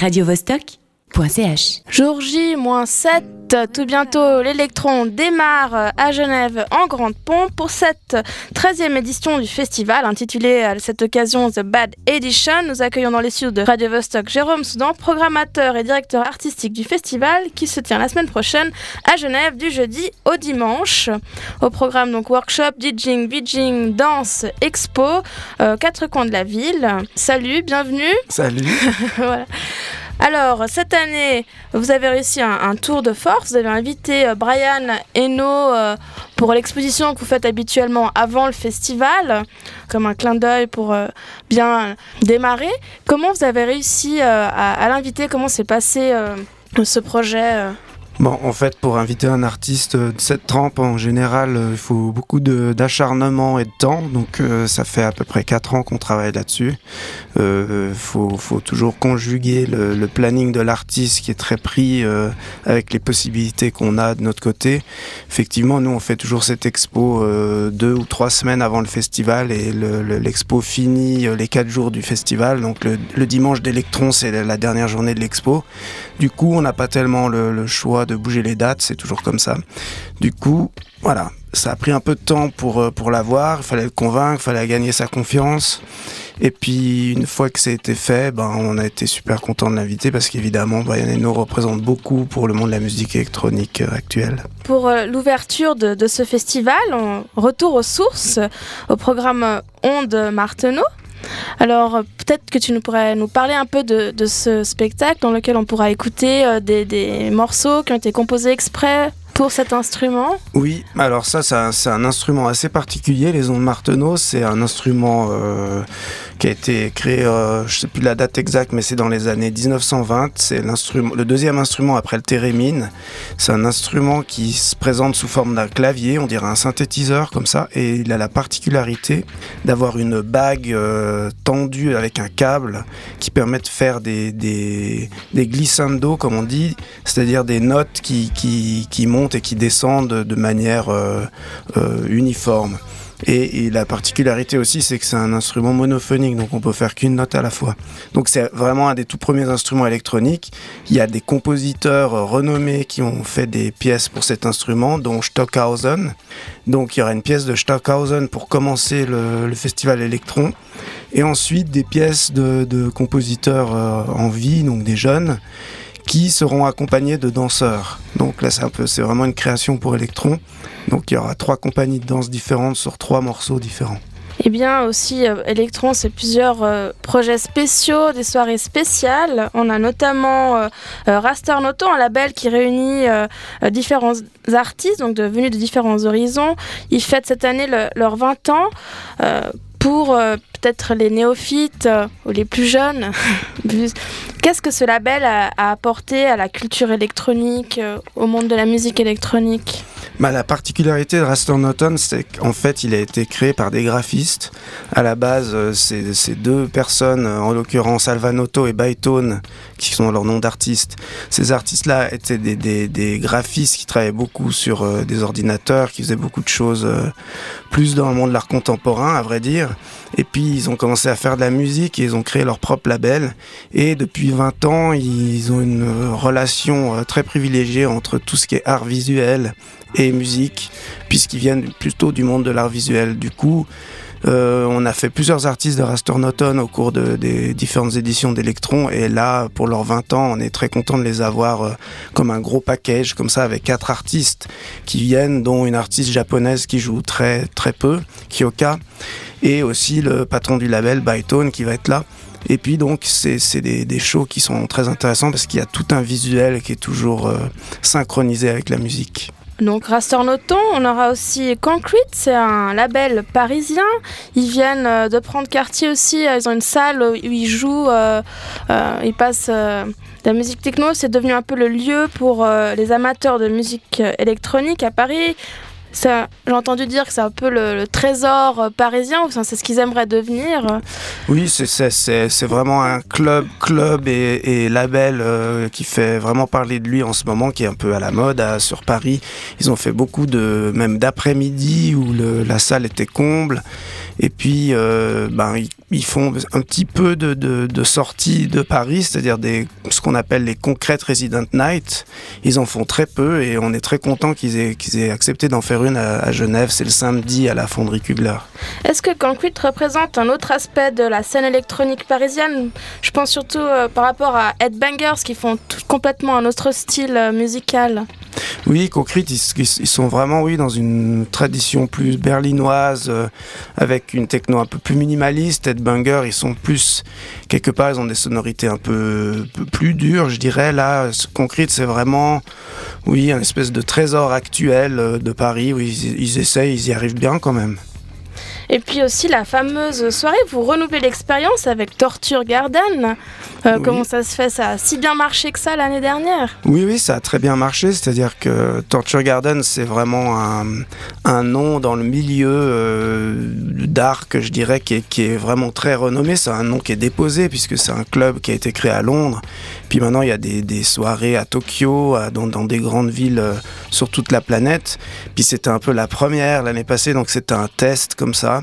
Radio Vostok. Jour J-7, tout bientôt l'électron démarre à Genève en grande pompe pour cette 13e édition du festival intitulée à cette occasion The Bad Edition. Nous accueillons dans les studios de Radio Vostok Jérôme Soudan, programmateur et directeur artistique du festival qui se tient la semaine prochaine à Genève du jeudi au dimanche. Au programme donc workshop, DJing, VJing, danse, expo, euh, quatre coins de la ville. Salut, bienvenue. Salut. voilà. Alors, cette année, vous avez réussi un, tour de force. Vous avez invité euh, Brian Eno euh, pour l'exposition que vous faites habituellement avant le festival, comme un clin d'œil pour euh, bien démarrer. Comment vous avez réussi à, l'inviter? Comment s'est passé ce projet Bon, en fait, pour inviter un artiste de cette trempe, en général, euh, il faut beaucoup d'acharnement et de temps. Donc, euh, ça fait à peu près 4 ans qu'on travaille là-dessus. Il faut, faut toujours conjuguer le, le planning de l'artiste qui est très pris euh, avec les possibilités qu'on a de notre côté. Effectivement, nous, on fait toujours cette expo euh, deux ou trois semaines avant le festival et le- le- l'expo finit euh, les 4 jours du festival. Donc, le, dimanche d'Electron, c'est la- dernière journée de l'expo. Du coup, on n'a pas tellement le, choix bouger les dates, c'est toujours comme ça. Du coup, voilà, ça a pris un peu de temps pour, euh, pour l'avoir, il fallait le convaincre, il fallait gagner sa confiance. Et puis, une fois que été fait, ben, on a été super content de l'inviter parce qu'évidemment, Brian Eno représente beaucoup pour le monde de la musique électronique euh, actuelle. Pour euh, l'ouverture de, de ce festival, on retour aux sources, au programme Onde Marteneau. Alors euh, peut-être que tu nous pourrais nous parler un peu de, ce spectacle dans lequel on pourra écouter euh, des, des morceaux qui ont été composés exprès cet instrument. Oui, alors ça, c'est un, instrument assez particulier. Les ondes Marteneau, c'est un instrument euh, qui a été créé, euh, je sais plus la date exacte, mais c'est dans les années 1920. C'est le deuxième instrument après le thérémine. C'est un instrument qui se présente sous forme d'un clavier, on dirait un synthétiseur comme ça, et il a la particularité d'avoir une bague euh, tendue avec un câble qui permet de faire des, des, des comme on dit, c'est-à-dire des notes qui montent et qui descendent de manière euh, euh, uniforme. Et, la particularité aussi, c'est que c'est un instrument monophonique, donc on peut faire qu'une note à la fois. Donc c'est vraiment un des tout premiers instruments électroniques. Il y a des compositeurs euh, renommés qui ont fait des pièces pour cet instrument, dont Stockhausen. Donc il y aura une pièce de Stockhausen pour commencer le, festival Electron. Et ensuite des pièces de, compositeurs en vie, donc des jeunes, qui seront accompagnés de danseurs. Donc là, c'est c'est vraiment une création pour Electron. Donc il y aura trois compagnies de danse différentes sur trois morceaux différents. Et bien aussi, euh, Electron, c'est plusieurs euh, projets spéciaux, des soirées spéciales. On a notamment euh, euh, Raster Noto, un label qui réunit différents artistes, donc venus de différents horizons. Ils fêtent cette année le- leurs 20 ans. Pour euh, peut-être les néophytes euh, ou les plus jeunes, qu'est-ce que ce label a, a apporté à la culture électronique, euh, au monde de la musique électronique? Bah, la particularité de Raster Norton, c'est qu'en fait, il a été créé par des graphistes. À la base, euh, c'est c'est deux personnes, euh, en l'occurrence Alvanotto et Bytone, qui sont leurs noms d'artistes. Ces artistes-là étaient des, des- des graphistes qui travaillaient beaucoup sur euh, des ordinateurs, qui faisaient beaucoup de choses plus dans le monde de l'art contemporain, à vrai dire. Et puis, ils ont commencé à faire de la musique et ils ont créé leur propre label. Et depuis 20 ans, ils ont une relation très privilégiée entre tout ce qui est art visuel et musique, puisqu'ils viennent plutôt du monde de l'art visuel. Du coup, euh, on a fait plusieurs artistes de Raster Norton au cours de- des différentes éditions d'Electron, et là, pour leurs 20 ans, on est très content de les avoir euh, comme un gros package, comme ça, avec quatre artistes qui viennent, dont une artiste japonaise qui joue très, très peu, Kyoka, et aussi le patron du label, Bytone, qui va être là. Et puis donc c'est des shows qui sont très intéressants parce qu'il y a tout un visuel qui est toujours euh, synchronisé avec la musique. Donc Raster Noton, on aura aussi Concrete, c'est un label parisien. Ils viennent euh, de prendre quartier aussi, ils ont une salle où ils jouent, euh, euh, ils passent de la musique techno, c'est devenu un peu le lieu pour les amateurs de musique électronique à Paris. J'ai entendu dire que c'est un peu le, trésor euh, parisien, c'est ce qu'ils aimeraient devenir. Oui, c'est- vraiment un club, club et, label euh, qui fait vraiment parler de lui en ce moment, qui est un peu à la mode sur Paris. Ils ont fait beaucoup de, même d'après-midi où la salle était comble. Et puis, euh, ben, ils- ils font un petit peu de, de, sorties de Paris, c'est-à-dire ce qu'on appelle les Concrete Resident Night. Ils en font très peu et on est très content qu'ils aient, qu'ils aient accepté d'en faire une à, Genève. C'est le samedi à la fonderie Kugler. Est-ce que Concrete représente un autre aspect de la scène électronique parisienne? Je pense surtout euh, par rapport à Headbangers qui font complètement un autre style euh, musical. Oui, Concrete, ils, sont vraiment oui, dans une tradition plus berlinoise, euh, avec une techno un peu plus minimaliste. Headbanger, ils sont plus, quelque part, ils ont des sonorités un peu, plus dures, je dirais. Là, Concrete, c'est vraiment, oui, un espèce de trésor actuel euh, de Paris, où ils essayent, ils y arrivent bien quand même. Et puis aussi la fameuse soirée, vous renouvelez l'expérience avec Torture Garden. Euh, comment ça se fait? Ça a si bien marché que ça l'année dernière? Oui, oui, ça a très bien marché. C'est-à-dire que Torture Garden, c'est vraiment un, nom dans le milieu euh, d'art que je dirais qui est, vraiment très renommé. C'est un nom qui est déposé puisque c'est un club qui a été créé à Londres. Puis maintenant, il y a des, soirées à Tokyo, dans, dans, des grandes villes euh, sur toute la planète. Puis c'était un peu la première l'année passée, donc c'était un test comme ça.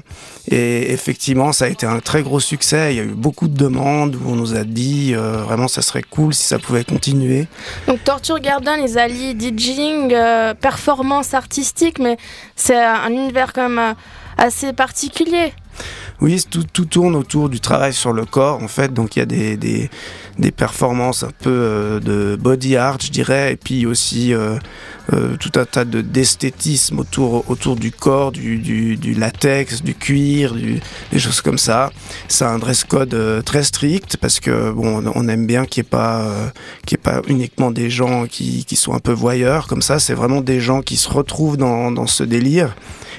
Et effectivement, ça a été un très gros succès. Il y a eu beaucoup de demandes où on nous a dit euh, vraiment ça serait cool si ça pouvait continuer. Donc Torture Garden, ils allient DJing, euh, performance artistique, mais c'est un univers quand même euh, assez particulier. Oui, tout, tout, tourne autour du travail sur le corps, en fait. Donc, il y a des, des, des performances un peu de body art, je dirais, et puis aussi euh, tout un tas d'esthétisme autour, autour du corps, du, du, latex, du cuir, des choses comme ça. C'est un dress code euh, très strict parce que bon, on aime bien qu'il n'y ait, pas, euh, ait pas uniquement des gens qui, qui sont un peu voyeurs comme ça. C'est vraiment des gens qui se retrouvent dans, dans ce délire.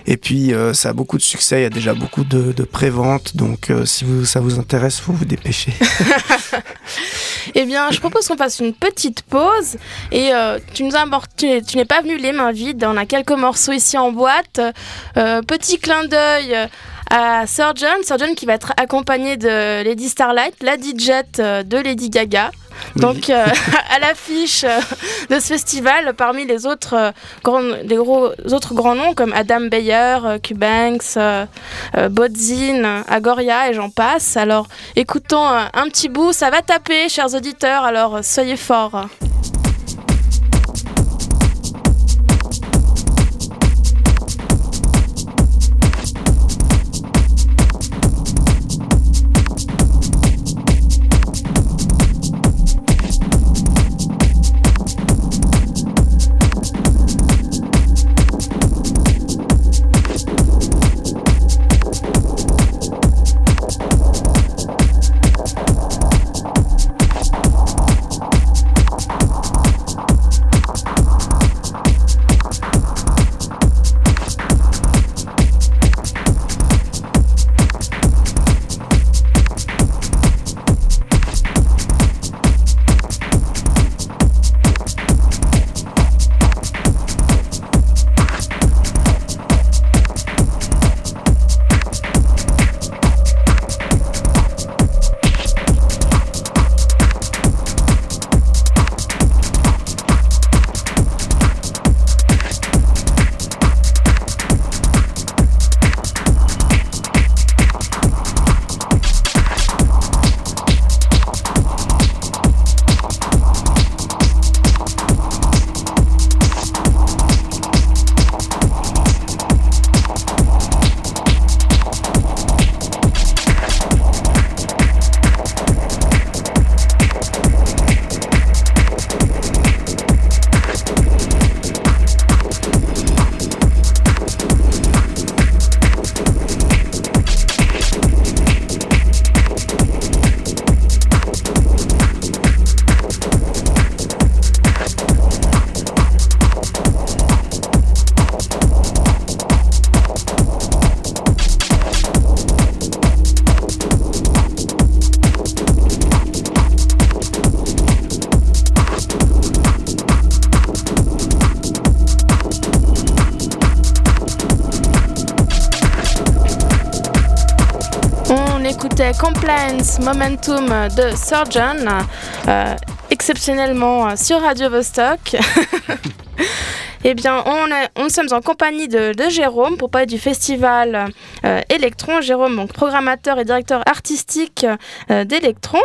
Et puis, ça a beaucoup de succès. Il y a déjà beaucoup de, de préventes. Donc, si vous, ça vous intéresse, faut vous dépêcher. eh bien, je propose qu'on fasse une petite pause. Et tu nous as tu, tu n'es pas venu les mains vides. On a quelques morceaux ici en boîte. Euh, petit clin d'œil à Surgeon. Surgeon qui va être accompagné de Lady Starlight, la DJ euh, de Lady Gaga. Donc euh, à l'affiche de ce festival, parmi les autres, grands, gros, autres grands noms comme Adam Beyer, Cubanks, Bodzin, Agoria et j'en passe. Alors écoutons un petit bout, ça va taper chers auditeurs, alors soyez forts. Compliance Momentum de Surgeon, euh, exceptionnellement sur Radio Vostok. Eh bien, on, est, on sommes en compagnie de, de, Jérôme pour parler du festival euh, Electron. Jérôme, donc programmateur et directeur artistique euh, d'Electron.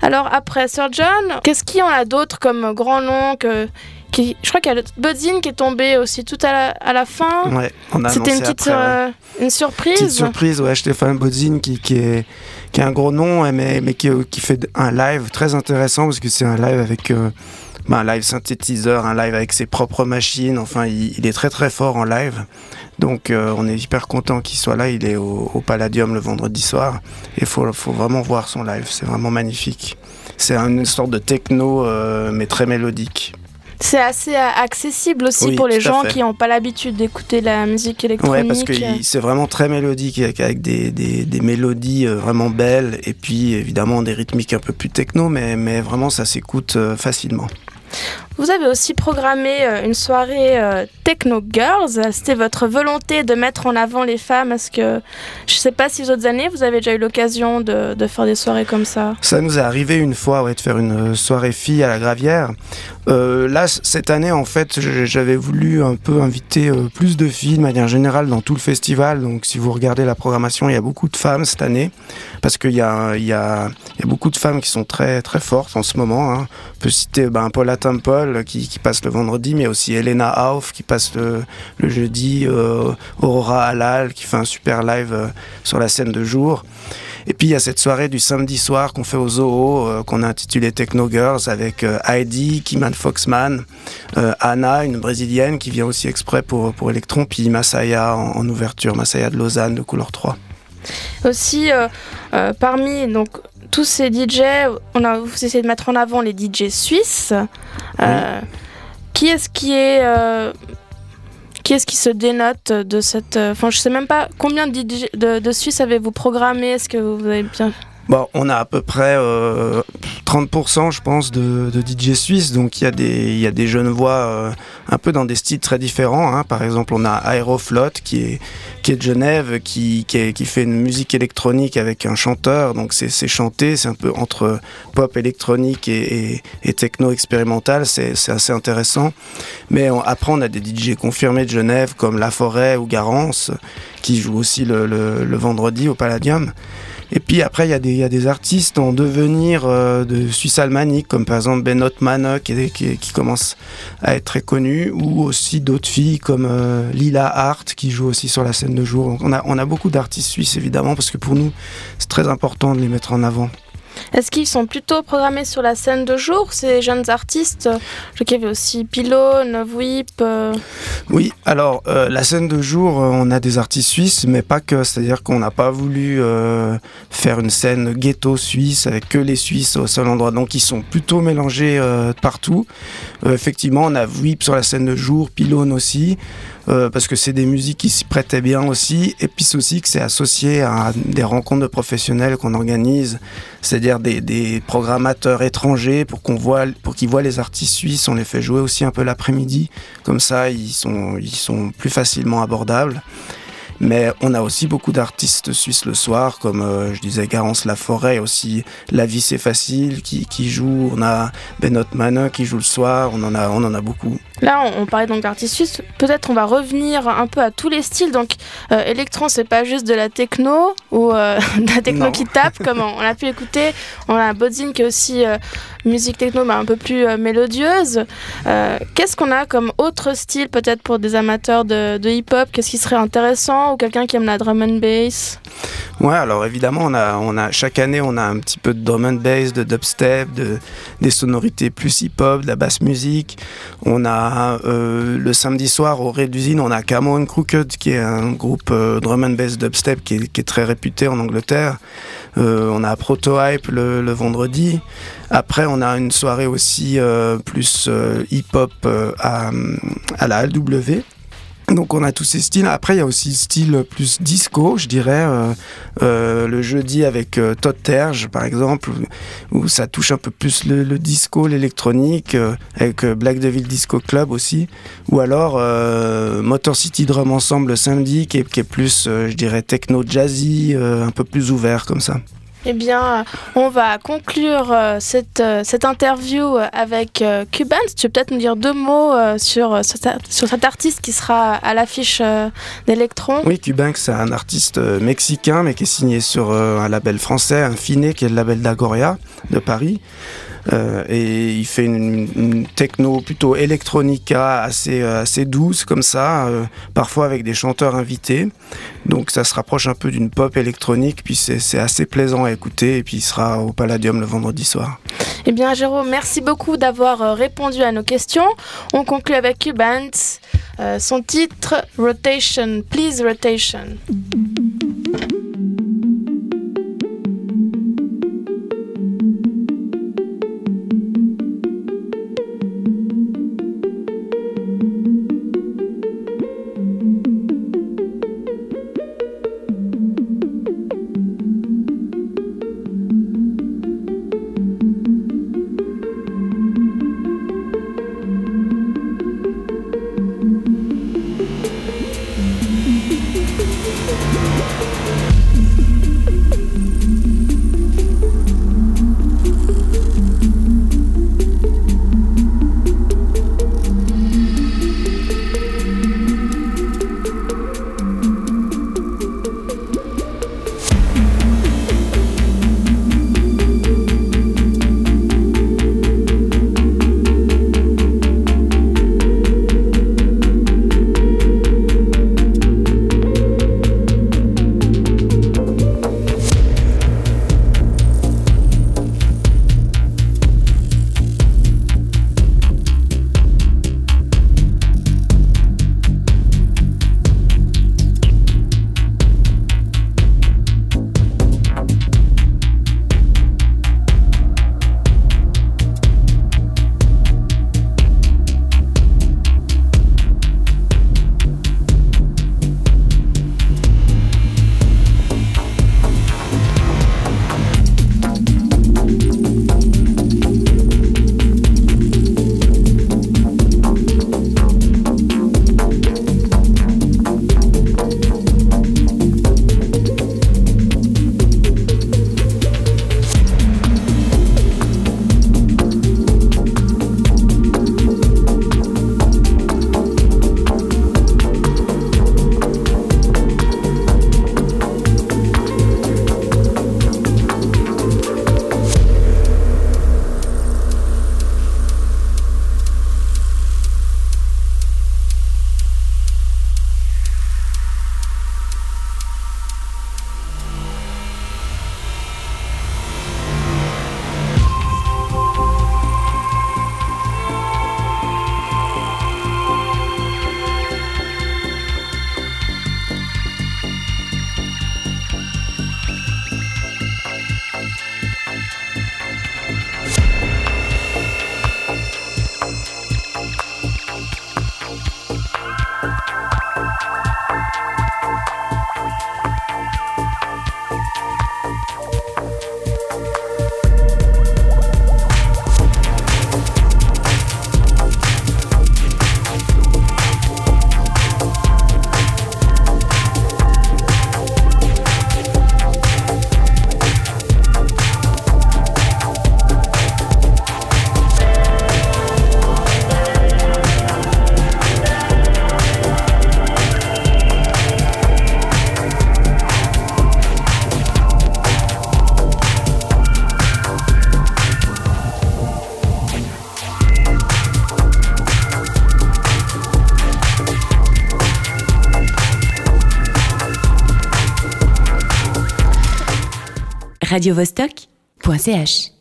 Alors après Sir John, qu'est-ce qu'il y en a d'autres comme grand nom que, qui, je crois qu'il y a le Buzzin qui est tombé aussi tout à la, à la fin. Ouais, C'était une petite après, ouais. euh, une surprise. Petite surprise, ouais, Stéphane Bodzin qui, qui, est, qui est un gros nom, mais, mais qui, qui fait un live très intéressant parce que c'est un live avec euh, bah, un live synthétiseur, un live avec ses propres machines. Enfin, il, il est très très fort en live. Donc euh, on est hyper content qu'il soit là. Il est au, au Palladium le vendredi soir. Et il faut, faut vraiment voir son live. C'est vraiment magnifique. C'est une sorte de techno, euh, mais très mélodique. C'est assez euh, accessible aussi Oui, pour les gens qui n'ont pas l'habitude d'écouter la musique électronique. Ouais, parce que c'est vraiment très mélodique avec, avec des, des, des mélodies euh, vraiment belles et puis évidemment des rythmiques un peu plus techno, mais, mais vraiment ça s'écoute euh, facilement. Vous avez aussi programmé euh, une soirée euh, Techno Girls. C'était votre volonté de mettre en avant les femmes. Est-ce que, je ne sais pas si les autres années, vous avez déjà eu l'occasion de, faire des soirées comme ça? Ça nous est arrivé une fois ouais, de faire une euh, soirée fille à la Gravière. Là, cette année, en fait, j'avais voulu un peu inviter plus de filles de manière générale dans tout le festival. Donc, si vous regardez la programmation, il y a beaucoup de femmes cette année parce qu'il y a beaucoup de femmes qui sont très, très fortes en ce moment. hein. On peut citer ben, Paula Temple qui, passe le vendredi, mais aussi Elena Hauf qui passe le, jeudi, euh, Aurora Halal qui fait un super live euh, sur la scène de jour. Et puis il y a cette soirée du samedi soir qu'on fait au Zoo, euh, qu'on a intitulée Techno Girls, avec Heidi, Kiman Foxman, Anna, une brésilienne qui vient aussi exprès pour, pour Electron, puis Masaya en, en ouverture, Masaya de Lausanne de couleur 3. Aussi, euh, euh, parmi donc, tous ces DJ, on a, vous essayez de mettre en avant les DJ suisses. Euh, Qui est-ce qui est. qui est-ce qui se dénote de cette... Enfin, je sais même pas combien de, DJ de, de Suisses avez-vous programmé? Est-ce que vous avez bien... Bon, on a à peu près euh, 30% je pense de, de DJ suisses, donc il y, a des- y a des jeunes voix euh, un peu dans des styles très différents. hein. Par exemple, on a Aeroflot qui est, qui est de Genève, qui, qui, qui fait une musique électronique avec un chanteur, donc c'est chanté, c'est un peu entre pop électronique et, et- et techno expérimental, c'est c'est assez intéressant. Mais on- après, on a des DJ confirmés de Genève comme La Forêt ou Garance, qui jouent aussi le, le- le vendredi au Palladium. Et puis après, il y, a des- artistes en devenir euh, de Suisse alémanique, comme par exemple Benot Manne, qui, commence à être très connu, ou aussi d'autres filles comme euh, Lila Hart, qui joue aussi sur la scène de jour. Donc on a beaucoup d'artistes suisses, évidemment, parce que pour nous, c'est très important de les mettre en avant. Est-ce qu'ils sont plutôt programmés sur la scène de jour, ces jeunes artistes? Je qu'il y avait aussi Pylone, Whip... euh, Oui, alors euh, la scène de jour, euh, on a des artistes suisses, mais pas que. C'est-à-dire qu'on n'a pas voulu faire une scène ghetto suisse avec que les Suisses au seul endroit. Donc ils sont plutôt mélangés partout. Effectivement, on a Whip sur la scène de jour, Pylone aussi. parce que c'est des musiques qui s'y prêtaient bien aussi, et puis c'est aussi que c'est associé à des rencontres de professionnels qu'on organise, c'est-à-dire des, programmateurs étrangers pour qu'on voit, pour qu'ils voient les artistes suisses, on les fait jouer aussi un peu l'après-midi, comme ça ils sont plus facilement abordables. Mais on a aussi beaucoup d'artistes suisses le soir, comme euh, je disais Garance Laforêt, aussi La vie c'est facile qui, qui joue. On a Benot Manin qui joue le soir. On en a, on en a beaucoup. Là, on, on parlait donc d'artistes suisses. Peut-être on va revenir un peu à tous les styles. Donc, euh, Electron, c'est pas juste de la techno ou euh, de la techno Non. qui tape, comme on, on a pu écouter. On a Bodzin qui est aussi euh, musique techno, mais un peu plus euh, mélodieuse. Euh, Qu'est-ce qu'on a comme autre style, peut-être pour des amateurs de, hip-hop? Qu'est-ce qui serait intéressant? Ou quelqu'un qui aime la drum and bass? Ouais, alors évidemment, on a, on a, chaque année, on a un petit peu de drum and bass, de dubstep, de, des sonorités plus hip-hop, de la basse musique. On a euh, le samedi soir au Ré d'usine, on a Cameron Crooked, qui est un groupe drum and bass dubstep qui est très réputé en Angleterre. Euh, on a Proto Hype le, le vendredi. Après, on a une soirée aussi euh, plus euh, hip-hop à, à la LW. Donc on a tous ces styles. Après il y a aussi le style plus disco, je dirais. euh, euh, le jeudi avec euh, Todd Terge par exemple, où, ça touche un peu plus le, disco, l'électronique, avec Black Devil Disco Club aussi. Ou alors Motor City Drum Ensemble le samedi, qui est, qui est plus, je dirais, techno jazzy, euh, un peu plus ouvert comme ça. Eh bien, on va conclure euh, cette, euh, cette interview avec euh, Cuban. Tu peux peut-être nous dire deux mots sur, cet artiste qui sera à l'affiche d'Electron Oui, Cuban, c'est un artiste mexicain, mais qui est signé sur un label français, Infine, qui est le label d'Agoria de Paris. Euh, et il fait une, techno plutôt électronica assez, euh, assez douce comme ça, euh, parfois avec des chanteurs invités. Donc ça se rapproche un peu d'une pop électronique, puis c'est assez plaisant à écouter, et puis il sera au Palladium le vendredi soir. Eh bien Jérôme, merci beaucoup d'avoir répondu à nos questions. On conclut avec Cubans, son titre Rotation, Please Rotation. radiovostok.ch